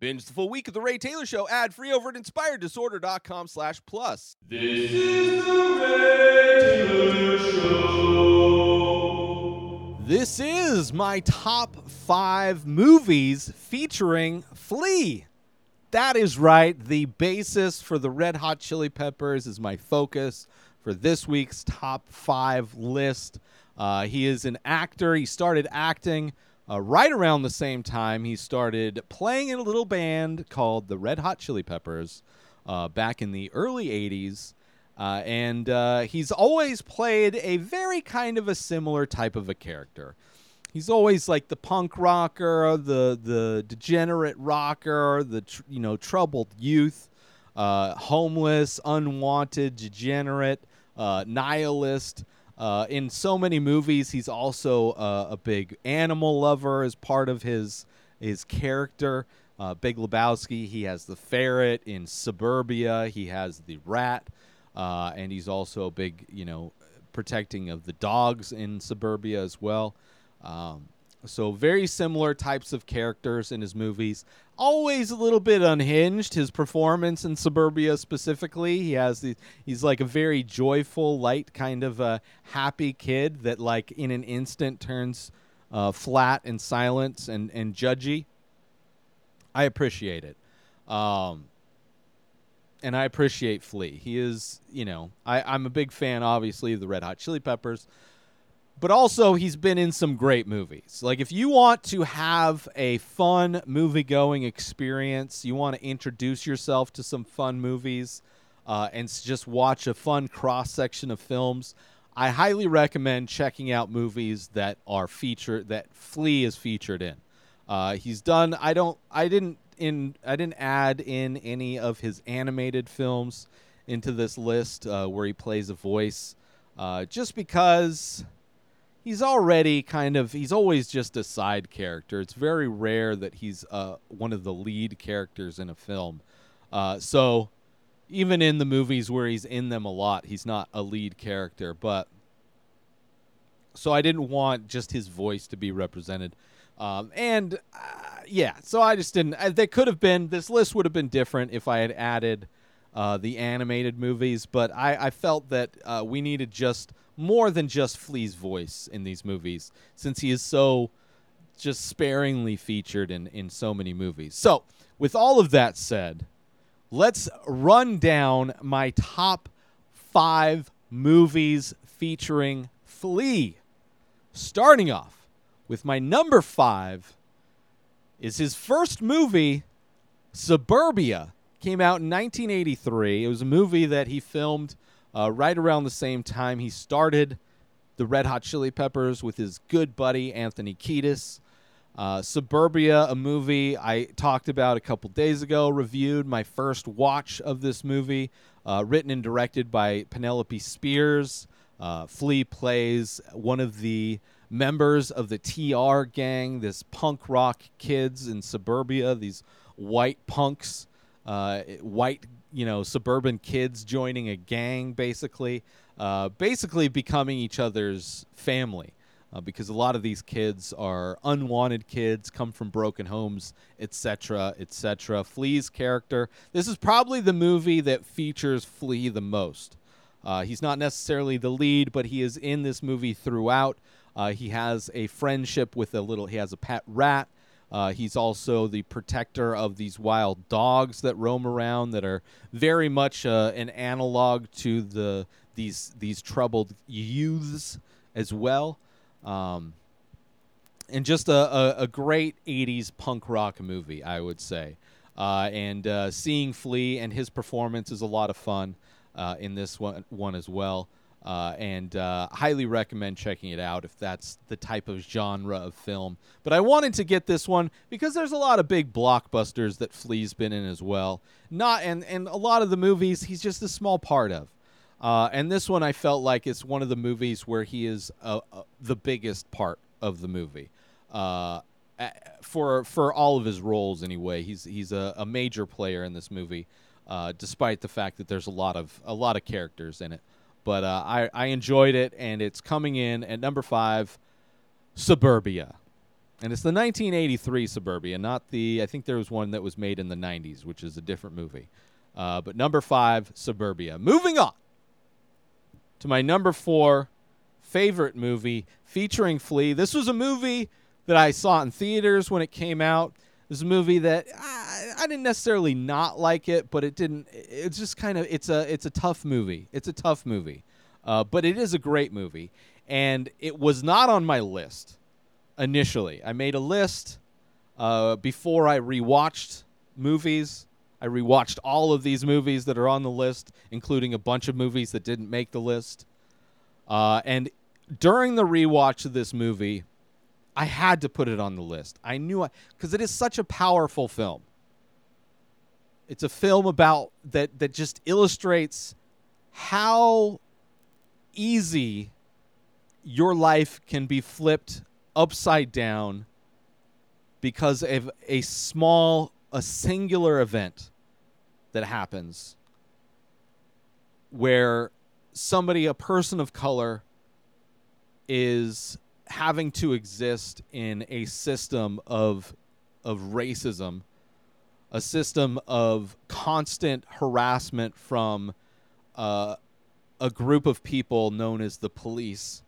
Binge the full week of The Ray Taylor Show ad free over at inspireddisorder.com slash plus. This is the Ray Taylor Show. This is my top five movies featuring Flea. That is right. The bassist for the Red Hot Chili Peppers is my focus for this week's top five list. Uh, he is an actor. He started acting uh, right around the same time he started playing in a little band called the Red Hot Chili Peppers uh, back in the early 80s. Uh, and uh, he's always played a very kind of a similar type of a character. He's always like the punk rocker, the the degenerate rocker, the tr- you know troubled youth, uh, homeless, unwanted, degenerate, uh, nihilist. Uh, in so many movies, he's also uh, a big animal lover as part of his his character. Uh, big Lebowski, he has the ferret in Suburbia. He has the rat, uh, and he's also a big, you know, protecting of the dogs in Suburbia as well. Um, so very similar types of characters in his movies. Always a little bit unhinged. His performance in Suburbia specifically, he has he's like a very joyful, light kind of a happy kid that like in an instant turns uh, flat and silent and and judgy. I appreciate it. Um, and I appreciate Flea. He is, you know, I, I'm a big fan, obviously, of the Red Hot Chili Peppers but also he's been in some great movies. Like if you want to have a fun movie going experience, you want to introduce yourself to some fun movies, uh, and just watch a fun cross section of films. I highly recommend checking out movies that are featured that Flea is featured in. Uh, he's done. I don't. I didn't in. I didn't add in any of his animated films into this list uh, where he plays a voice, uh, just because he's already kind of he's always just a side character. It's very rare that he's uh, one of the lead characters in a film. Uh, so even in the movies where he's in them a lot, he's not a lead character. But so I didn't want just his voice to be represented. Um, and uh, yeah, so I just didn't. Uh, there could have been this list would have been different if I had added uh, the animated movies, but I, I felt that uh, we needed just more than just Flea's voice in these movies, since he is so just sparingly featured in, in so many movies. So, with all of that said, let's run down my top five movies featuring Flea. Starting off with my number five is his first movie, Suburbia. Came out in 1983. It was a movie that he filmed uh, right around the same time he started the Red Hot Chili Peppers with his good buddy Anthony Kiedis. Uh, Suburbia, a movie I talked about a couple days ago, reviewed my first watch of this movie, uh, written and directed by Penelope Spheeris. Uh, Flea plays one of the members of the TR gang, this punk rock kids in Suburbia, these white punks, uh, white you know suburban kids joining a gang, basically, uh, basically becoming each other's family. Uh, because a lot of these kids are unwanted kids, come from broken homes, etc., etc. Flea's character. This is probably the movie that features Flea the most. Uh, he's not necessarily the lead, but he is in this movie throughout. Uh, he has a friendship with a little. He has a pet rat. Uh, he's also the protector of these wild dogs that roam around, that are very much uh, an analog to the these these troubled youths as well. Um, and just a, a, a great 80s punk rock movie, I would say. Uh, and uh, seeing Flea and his performance is a lot of fun uh, in this one, one as well. Uh, and uh, highly recommend checking it out if that's the type of genre of film. But I wanted to get this one because there's a lot of big blockbusters that Flea's been in as well. Not and and a lot of the movies he's just a small part of. Uh, and this one I felt like it's one of the movies where he is uh, uh, the biggest part of the movie. Uh, for for all of his roles anyway, he's he's a, a major player in this movie, despite the fact that there's a lot of a lot of characters in it. But uh, I I enjoyed it, and it's coming in at number five, Suburbia. And it's the 1983 Suburbia, not the. I think there was one that was made in the 90s, which is a different movie. Uh, but number five, Suburbia. Moving on to my number four favorite movie featuring Flea. This was a movie that I saw in theaters when it came out. This is a movie that I, I didn't necessarily not like it, but it didn't. It's just kind of it's a it's a tough movie. It's a tough movie, uh, but it is a great movie, and it was not on my list initially. I made a list uh, before I rewatched movies. I rewatched all of these movies that are on the list, including a bunch of movies that didn't make the list. Uh, and during the rewatch of this movie, I had to put it on the list. I knew I because it is such a powerful film. It's a film about that that just illustrates how easy your life can be flipped upside down because of a small a singular event that happens where somebody a person of color is having to exist in a system of of racism a system of constant harassment from uh, a group of people known as the police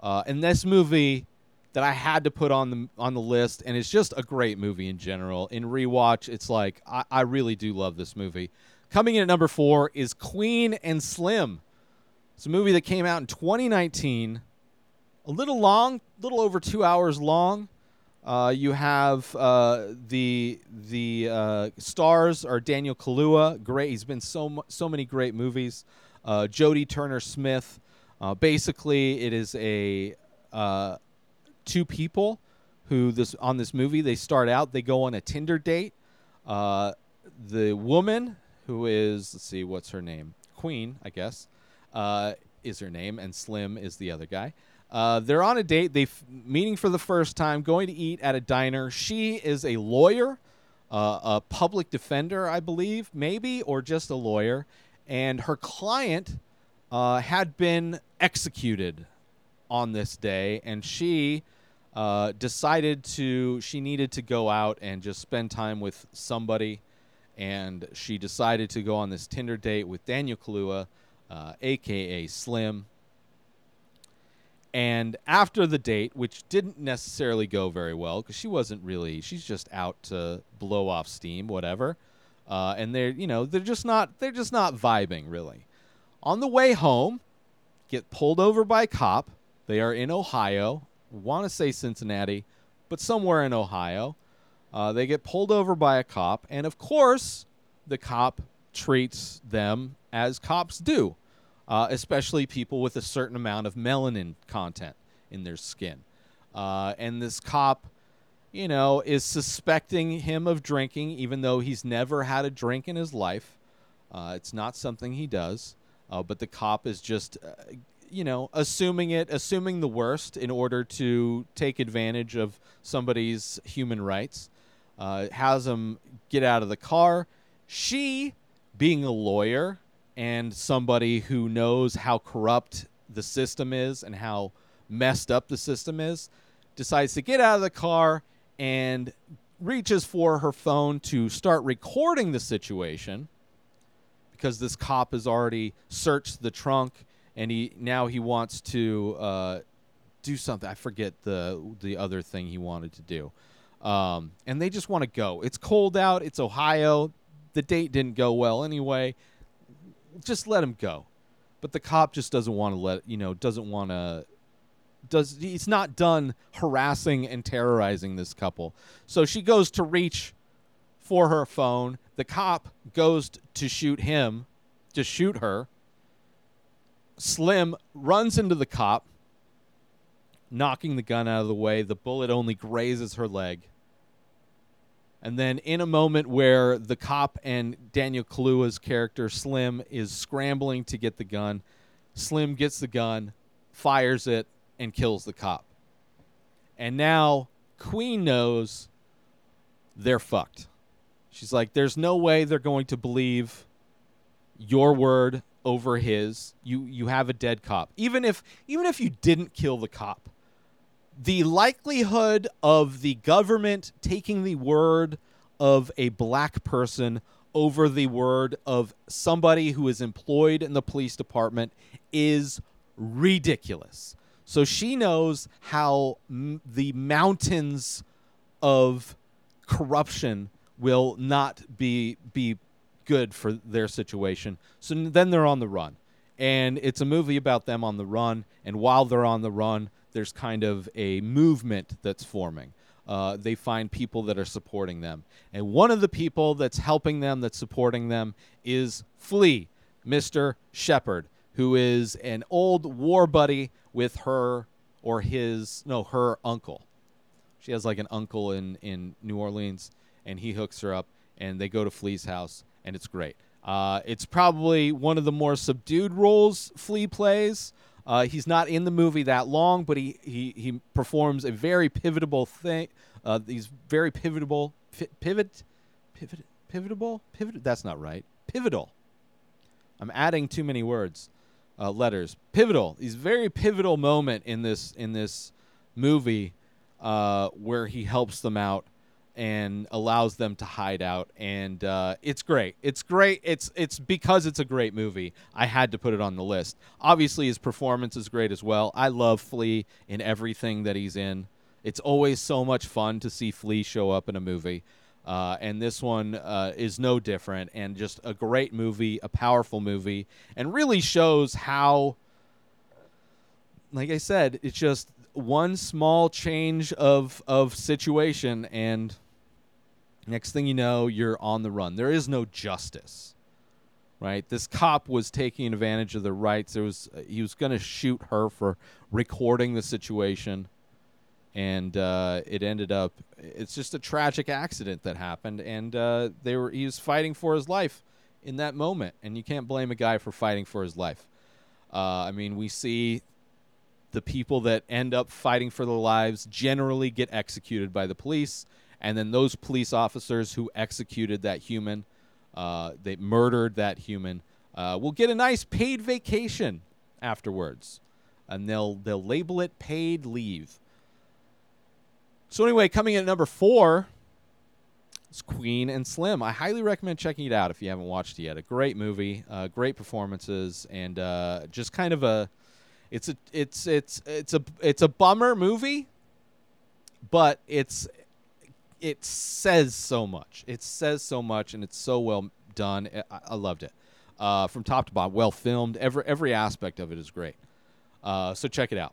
uh, and this movie that I had to put on the on the list, and it's just a great movie in general. In rewatch, it's like I, I really do love this movie. Coming in at number four is Queen and Slim. It's a movie that came out in 2019. A little long, a little over two hours long. Uh, you have uh, the the uh, stars are Daniel Kaluuya, great. He's been so so many great movies. Uh, Jodie Turner Smith. Uh, basically, it is a uh, two people who this on this movie they start out they go on a Tinder date. The woman who is let's see what's her name Queen I guess is her name and Slim is the other guy. Uh, they're on a date. They meeting for the first time, going to eat at a diner. She is a lawyer, uh, a public defender, I believe, maybe, or just a lawyer. And her client uh, had been executed on this day, and she uh, decided to she needed to go out and just spend time with somebody, and she decided to go on this Tinder date with Daniel Kaluuya, uh, aka Slim. And after the date, which didn't necessarily go very well, because she wasn't really, she's just out to blow off steam, whatever. Uh, and they're, you know, they're just not, they're just not vibing really. On the way home, get pulled over by a cop. They are in Ohio. Want to say Cincinnati, but somewhere in Ohio. Uh, they get pulled over by a cop, and of course, the cop treats them as cops do, uh, especially people with a certain amount of melanin content in their skin. Uh, and this cop, you know, is suspecting him of drinking, even though he's never had a drink in his life. Uh, it's not something he does. Uh, but the cop is just, uh, you know, assuming it, assuming the worst in order to take advantage of somebody's human rights. Uh, has him get out of the car. She, being a lawyer and somebody who knows how corrupt the system is and how messed up the system is, decides to get out of the car and reaches for her phone to start recording the situation because this cop has already searched the trunk and he now he wants to uh, do something. I forget the the other thing he wanted to do. Um, and they just want to go. It's cold out. It's Ohio. The date didn't go well anyway. Just let him go. But the cop just doesn't want to let you know. Doesn't want to. Does he's not done harassing and terrorizing this couple. So she goes to reach for her phone. The cop goes to shoot him, to shoot her. Slim runs into the cop, knocking the gun out of the way. The bullet only grazes her leg. And then, in a moment where the cop and Daniel Kaluuya's character Slim is scrambling to get the gun, Slim gets the gun, fires it, and kills the cop. And now Queen knows they're fucked. She's like, there's no way they're going to believe your word over his. You you have a dead cop. Even if even if you didn't kill the cop, the likelihood of the government taking the word of a black person over the word of somebody who is employed in the police department is ridiculous. So she knows how m- the mountains of corruption will not be be good for their situation. So then they're on the run. And it's a movie about them on the run. And while they're on the run, there's kind of a movement that's forming. Uh, they find people that are supporting them. And one of the people that's helping them, that's supporting them, is Flea, Mr. Shepard, who is an old war buddy with her or his, no, her uncle. She has like an uncle in, in New Orleans, and he hooks her up, and they go to Flea's house, and it's great. Uh, it's probably one of the more subdued roles Flea plays. Uh, he's not in the movie that long, but he, he, he performs a very pivotal thing. Uh, he's very pivotal, pi- pivot, pivot, pivotable, pivot. That's not right. Pivotal. I'm adding too many words, uh, letters. Pivotal. He's very pivotal moment in this in this movie uh, where he helps them out and allows them to hide out and uh, it's great. It's great. It's it's because it's a great movie. I had to put it on the list. Obviously his performance is great as well. I love flea in everything that he's in. It's always so much fun to see flea show up in a movie uh, and this one uh, is no different and just a great movie a powerful movie and really shows how like I said, it's just one small change of of situation, and next thing you know, you're on the run. There is no justice, right? This cop was taking advantage of the rights. There was he was going to shoot her for recording the situation, and uh, it ended up. It's just a tragic accident that happened, and uh, they were he was fighting for his life in that moment, and you can't blame a guy for fighting for his life. Uh, I mean, we see the people that end up fighting for their lives generally get executed by the police, and then those police officers who executed that human, uh, they murdered that human, uh, will get a nice paid vacation afterwards, and they'll they'll label it paid leave. So anyway, coming in at number four it's Queen and Slim. I highly recommend checking it out if you haven't watched it yet. A great movie, uh, great performances, and uh, just kind of a it's a it's it's it's a it's a bummer movie, but it's it says so much. It says so much, and it's so well done. I, I loved it uh, from top to bottom. Well filmed. Every every aspect of it is great. Uh, so check it out.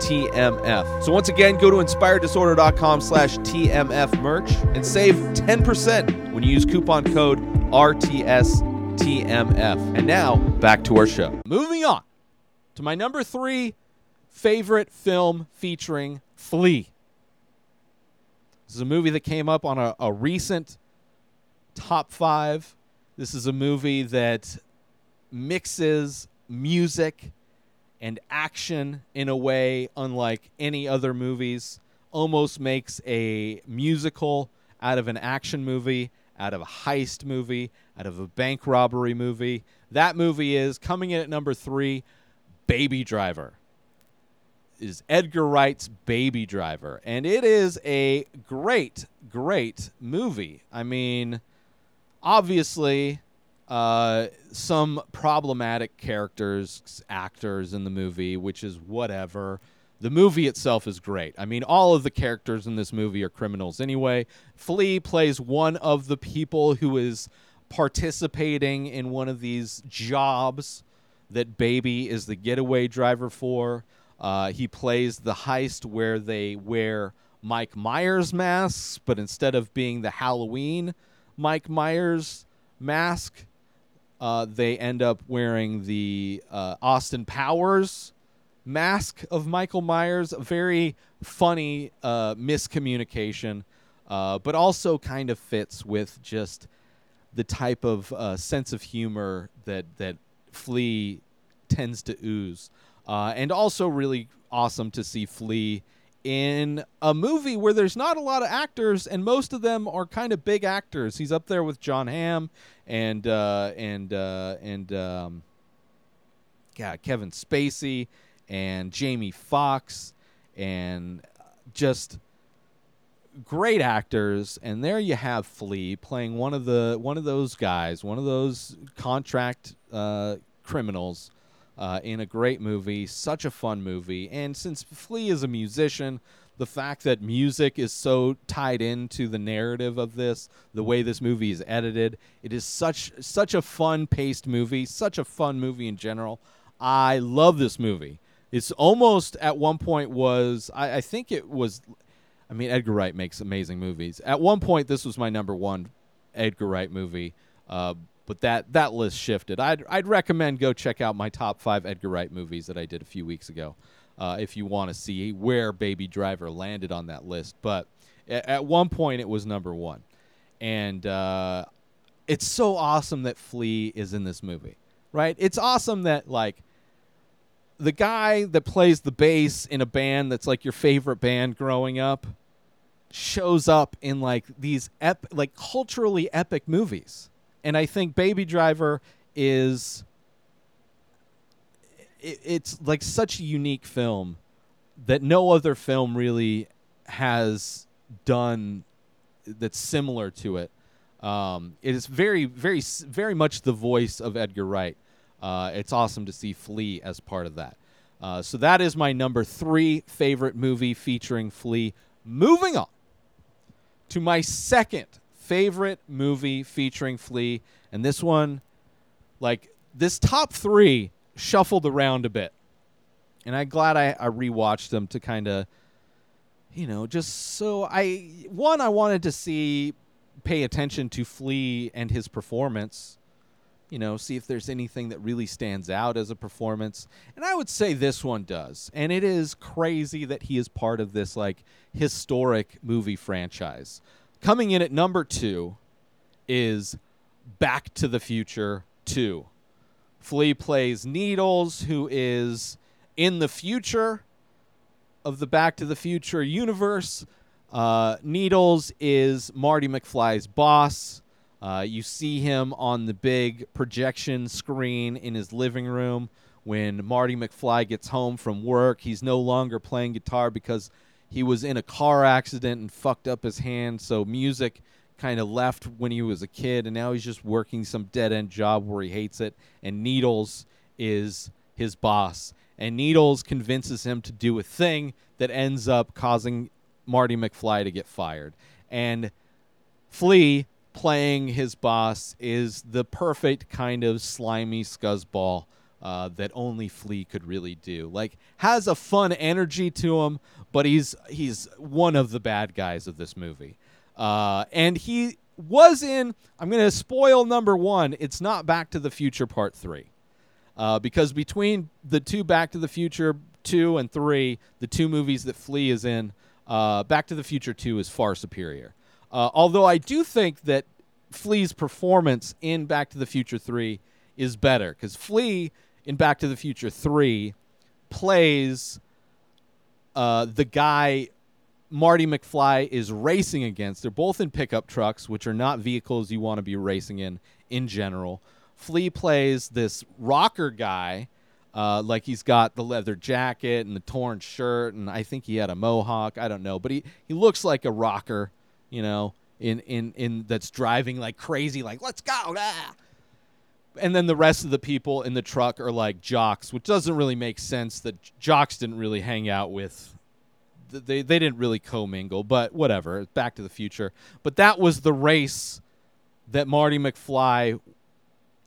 TMF. So once again, go to inspireddisorder.com slash TMF merch and save 10% when you use coupon code RTSTMF. And now, back to our show. Moving on to my number three favorite film featuring Flea. This is a movie that came up on a, a recent top five. This is a movie that mixes music and action in a way unlike any other movies. Almost makes a musical out of an action movie, out of a heist movie, out of a bank robbery movie. That movie is coming in at number three Baby Driver. Is Edgar Wright's Baby Driver. And it is a great, great movie. I mean, obviously, uh, some problematic characters, actors in the movie, which is whatever. The movie itself is great. I mean, all of the characters in this movie are criminals anyway. Flea plays one of the people who is participating in one of these jobs that Baby is the getaway driver for. Uh, he plays the heist where they wear Mike Myers masks, but instead of being the Halloween Mike Myers mask, uh, they end up wearing the uh, Austin Powers mask of Michael Myers, very funny uh, miscommunication, uh, but also kind of fits with just the type of uh, sense of humor that that Flea tends to ooze, uh, and also really awesome to see Flea in a movie where there's not a lot of actors, and most of them are kind of big actors. He's up there with Jon Hamm and uh, and uh, and um, yeah, Kevin Spacey and Jamie Foxx and just great actors and there you have Flea playing one of the one of those guys, one of those contract uh, criminals uh, in a great movie, such a fun movie. And since Flea is a musician, the fact that music is so tied into the narrative of this, the way this movie is edited, it is such such a fun paced movie, such a fun movie in general. I love this movie. It's almost at one point was I, I think it was I mean Edgar Wright makes amazing movies. At one point this was my number one Edgar Wright movie. Uh, but that that list shifted. I'd I'd recommend go check out my top five Edgar Wright movies that I did a few weeks ago, uh, if you want to see where Baby Driver landed on that list. But at, one point it was number one, and uh, it's so awesome that Flea is in this movie, right? It's awesome that like the guy that plays the bass in a band that's like your favorite band growing up shows up in like these ep- like culturally epic movies and I think Baby Driver is it, it's like such a unique film that no other film really has done that's similar to it. Um, it is very, very, very much the voice of Edgar Wright. Uh, it's awesome to see Flea as part of that. Uh, so that is my number three favorite movie featuring Flea. Moving on to my second favorite movie featuring Flea, and this one, like this top three, shuffled around a bit, and I'm glad I, I rewatched them to kind of, you know, just so I one I wanted to see, pay attention to Flea and his performance. You know, see if there's anything that really stands out as a performance. And I would say this one does. And it is crazy that he is part of this like historic movie franchise. Coming in at number two is Back to the Future 2. Flea plays Needles, who is in the future of the Back to the Future universe. Uh, Needles is Marty McFly's boss. Uh, you see him on the big projection screen in his living room when Marty McFly gets home from work. He's no longer playing guitar because he was in a car accident and fucked up his hand. So music kind of left when he was a kid, and now he's just working some dead end job where he hates it. And Needles is his boss. And Needles convinces him to do a thing that ends up causing Marty McFly to get fired. And Flea playing his boss is the perfect kind of slimy scuzzball uh, that only Flea could really do. Like has a fun energy to him, but he's he's one of the bad guys of this movie. Uh, and he was in. I'm going to spoil number one. It's not Back to the Future Part Three, uh, because between the two Back to the Future two and three, the two movies that Flea is in, uh, Back to the Future two is far superior. Uh, although I do think that Flea's performance in Back to the Future 3 is better because Flea in Back to the Future 3 plays uh, the guy Marty McFly is racing against. They're both in pickup trucks, which are not vehicles you want to be racing in in general. Flea plays this rocker guy. Uh, like he's got the leather jacket and the torn shirt, and I think he had a mohawk. I don't know, but he, he looks like a rocker you know, in in in that's driving like crazy, like let's go. Ah! And then the rest of the people in the truck are like jocks, which doesn't really make sense. That jocks didn't really hang out with. They they didn't really commingle, but whatever. Back to the Future. But that was the race that Marty McFly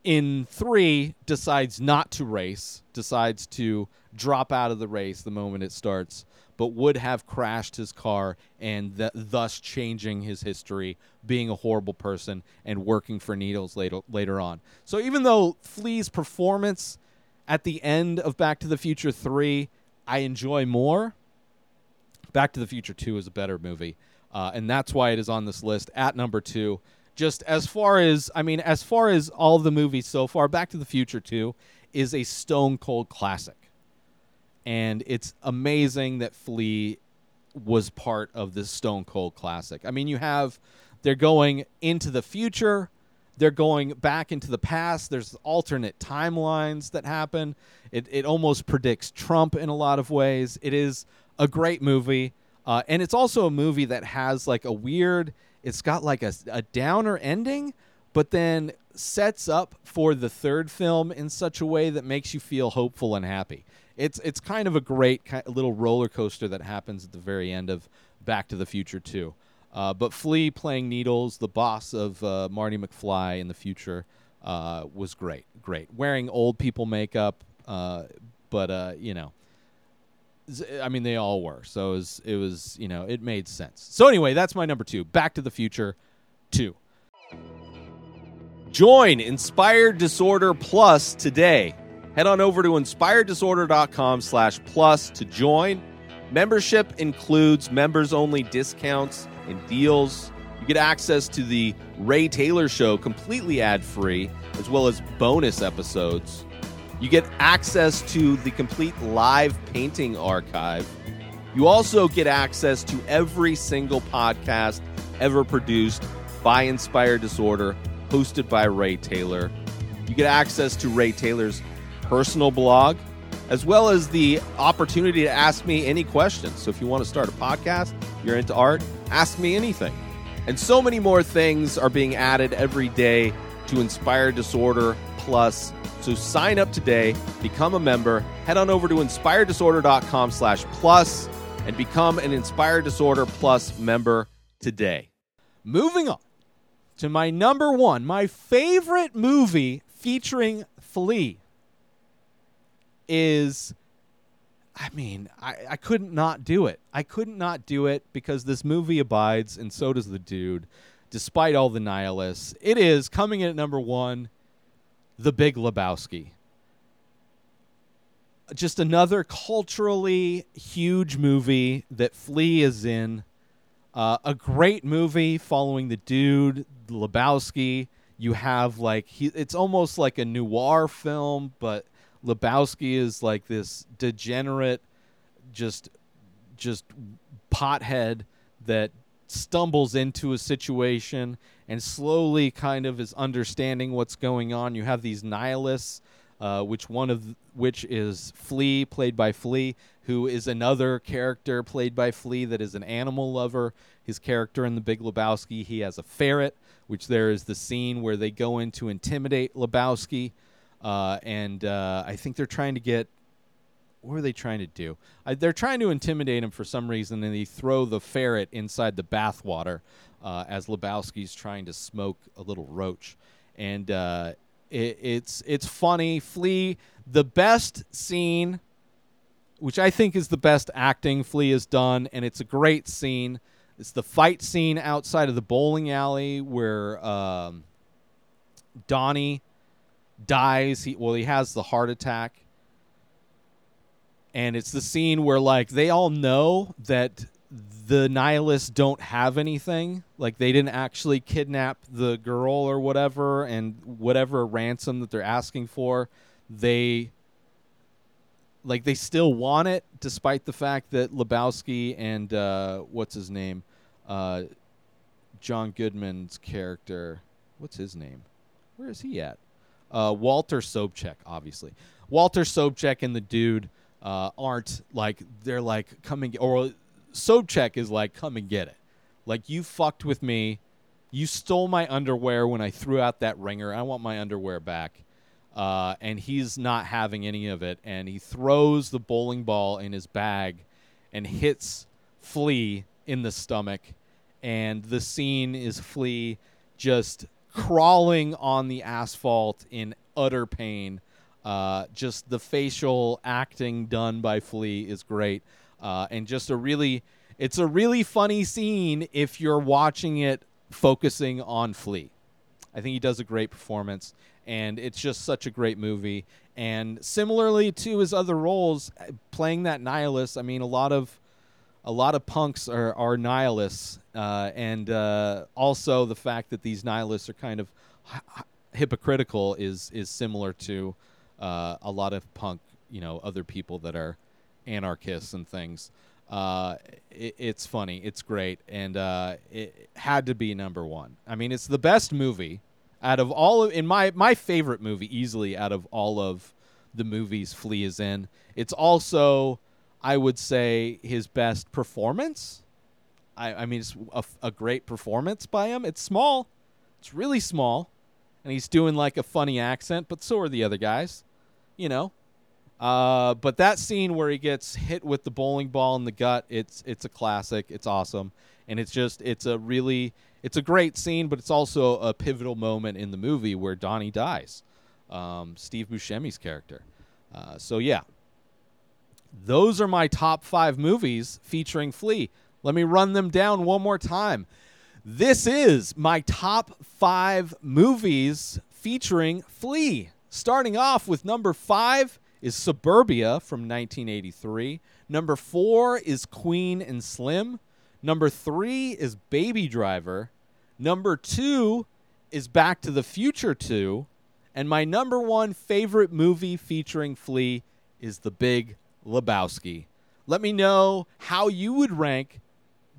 in three decides not to race, decides to drop out of the race the moment it starts, but would have crashed his car and th- thus changing his history, being a horrible person and working for Needles later later on. So even though Flea's performance at the end of Back to the Future 3 I enjoy more. Back to the Future 2 is a better movie. Uh, and that's why it is on this list at number two. Just as far as, I mean, as far as all the movies so far, Back to the Future 2 is a stone cold classic. And it's amazing that Flea was part of this stone cold classic. I mean, you have, they're going into the future, they're going back into the past. There's alternate timelines that happen. It, it almost predicts Trump in a lot of ways. It is a great movie. Uh, and it's also a movie that has like a weird, it's got like a, a downer ending, but then sets up for the third film in such a way that makes you feel hopeful and happy. It's it's kind of a great ki little roller coaster that happens at the very end of Back to the Future 2. Uh, but Flea playing Needles, the boss of uh, Marty McFly in the future, uh, was great. Great. Wearing old people makeup, uh, but, uh, you know, I mean, they all were. So it was, it was, you know, it made sense. So anyway, that's my number two Back to the Future 2. Join Inspired Disorder Plus today. Head on over to inspireddisorder.com slash plus to join. Membership includes members only discounts and deals. You get access to the Ray Taylor Show completely ad free, as well as bonus episodes. You get access to the complete live painting archive. You also get access to every single podcast ever produced by Inspired Disorder, hosted by Ray Taylor. You get access to Ray Taylor's personal blog, as well as the opportunity to ask me any questions. So if you want to start a podcast, you're into art, ask me anything. And so many more things are being added every day to Inspire Disorder Plus. So sign up today, become a member, head on over to inspireddisorder.com slash plus and become an Inspired Disorder Plus member today. Moving on to my number one, my favorite movie featuring Flea is I mean, I, I couldn't not do it. I couldn't not do it because this movie abides, and so does the dude, despite all the nihilists. It is coming in at number one, The Big Lebowski. Just another culturally huge movie that Flea is in. Uh, a great movie following the dude, Lebowski. You have like he, it's almost like a noir film, but Lebowski is like this degenerate, just just pothead that stumbles into a situation and slowly kind of is understanding what's going on. You have these nihilists, uh, which one of th- which is Flea, played by Flea, who is another character played by Flea that is an animal lover. His character in The Big Lebowski, he has a ferret, which there is the scene where they go in to intimidate Lebowski. Uh, and uh, I think they're trying to get. What are they trying to do? Uh, they're trying to intimidate him for some reason, and they throw the ferret inside the bathwater uh, as Lebowski's trying to smoke a little roach, and uh, it, it's it's funny. Flea, the best scene, which I think is the best acting Flea has done, and it's a great scene. It's the fight scene outside of the bowling alley where um, Donnie dies. He well, he has the heart attack, and it's the scene where like they all know that the nihilists don't have anything. Like they didn't actually kidnap the girl or whatever, and whatever ransom that they're asking for, they like they still want it, despite the fact that Lebowski and uh, what's his name, uh, John Goodman's character, what's his name? Where is he at? Uh, Walter Sobchak, obviously. Walter Sobchak and the dude uh, aren't like they're like coming or Sobchak is like come and get it. Like you fucked with me, you stole my underwear when I threw out that ringer. I want my underwear back. Uh, and he's not having any of it, and he throws the bowling ball in his bag and hits Flea in the stomach. And the scene is Flea just crawling on the asphalt in utter pain. Uh, just the facial acting done by Flea is great, uh, and just a really, it's a really funny scene if you're watching it focusing on Flea. I think he does a great performance, and it's just such a great movie. And similarly to his other roles, playing that nihilist, I mean, a lot of a lot of punks are, are nihilists, uh, and uh, also the fact that these nihilists are kind of hy- hypocritical is is similar to uh, a lot of punk, you know, other people that are anarchists and things. Uh, it, it's funny, it's great, and uh, it had to be number one. I mean, it's the best movie out of all of in my my favorite movie easily out of all of the movies Flea is in. It's also I would say his best performance. I, I mean, it's a, a great performance by him. It's small, it's really small, and he's doing like a funny accent, but so are the other guys, you know. Uh, but that scene where he gets hit with the bowling ball in the gut, it's it's a classic. It's awesome, and it's just it's a really it's a great scene, but it's also a pivotal moment in the movie where Donnie dies, um, Steve Buscemi's character. Uh, so yeah, those are my top five movies featuring Flea. Let me run them down one more time. This is my top five movies featuring Flea. Starting off with number five is Suburbia from 1983. Number four is Queen and Slim. Number three is Baby Driver. Number two is Back to the Future 2. And my number one favorite movie featuring Flea is The Big Lebowski. Let me know how you would rank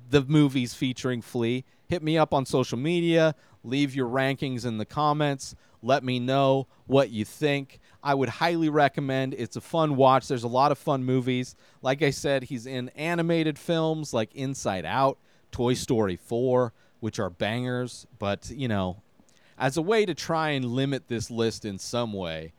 the movies featuring Flea. Hit me up on social media. Leave your rankings in the comments. Let me know what you think. I would highly recommend. It's a fun watch. There's a lot of fun movies. Like I said, he's in animated films like Inside Out, Toy Story 4, which are bangers. But, you know, as a way to try and limit this list in some way,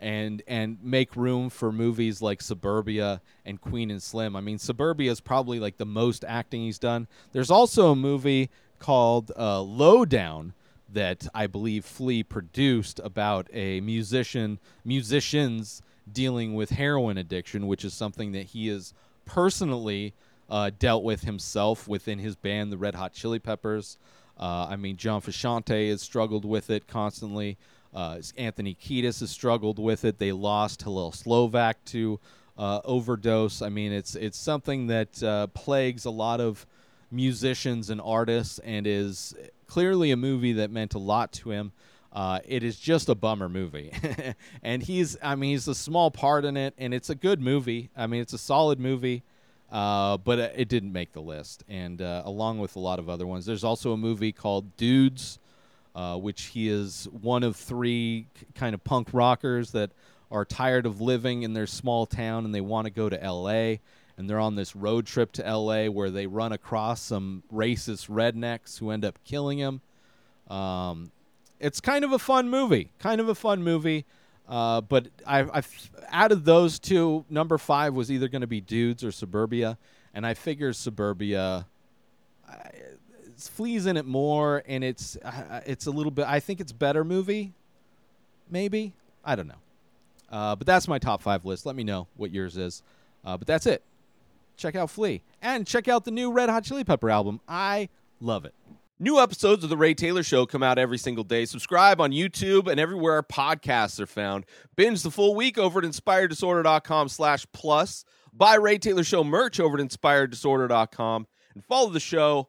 and and make room for movies like Suburbia and Queen and Slim. I mean, Suburbia is probably like the most acting he's done. There's also a movie called uh, Lowdown that I believe Flea produced about a musician musicians dealing with heroin addiction, which is something that he has personally uh, dealt with himself within his band, the Red Hot Chili Peppers. Uh, I mean, John Frusciante has struggled with it constantly. Uh, Anthony Kiedis has struggled with it. They lost Hillel Slovak to uh, overdose. I mean, it's it's something that uh, plagues a lot of musicians and artists, and is clearly a movie that meant a lot to him. Uh, it is just a bummer movie, and he's I mean he's a small part in it, and it's a good movie. I mean, it's a solid movie. Uh, but it- it didn't make the list, and uh, along with a lot of other ones, there's also a movie called Dudes, uh, which he is one of three kind of punk rockers that are tired of living in their small town and they want to go to L.A. and they're on this road trip to L.A. where they run across some racist rednecks who end up killing him. Um, it's kind of a fun movie, kind of a fun movie. Uh, but I, out of those two, number five was either going to be Dudes or Suburbia, and I figure Suburbia. I, Flea's in it more, and it's uh, it's a little bit. I think it's better movie, maybe. I don't know, uh, but that's my top five list. Let me know what yours is. Uh, but that's it. Check out Flea and check out the new Red Hot Chili Pepper album. I love it. New episodes of The Ray Taylor Show come out every single day. Subscribe on YouTube and everywhere our podcasts are found. Binge the full week over at inspireddisorder.com slash plus. Buy Ray Taylor Show merch over at inspireddisorder.com. And follow the show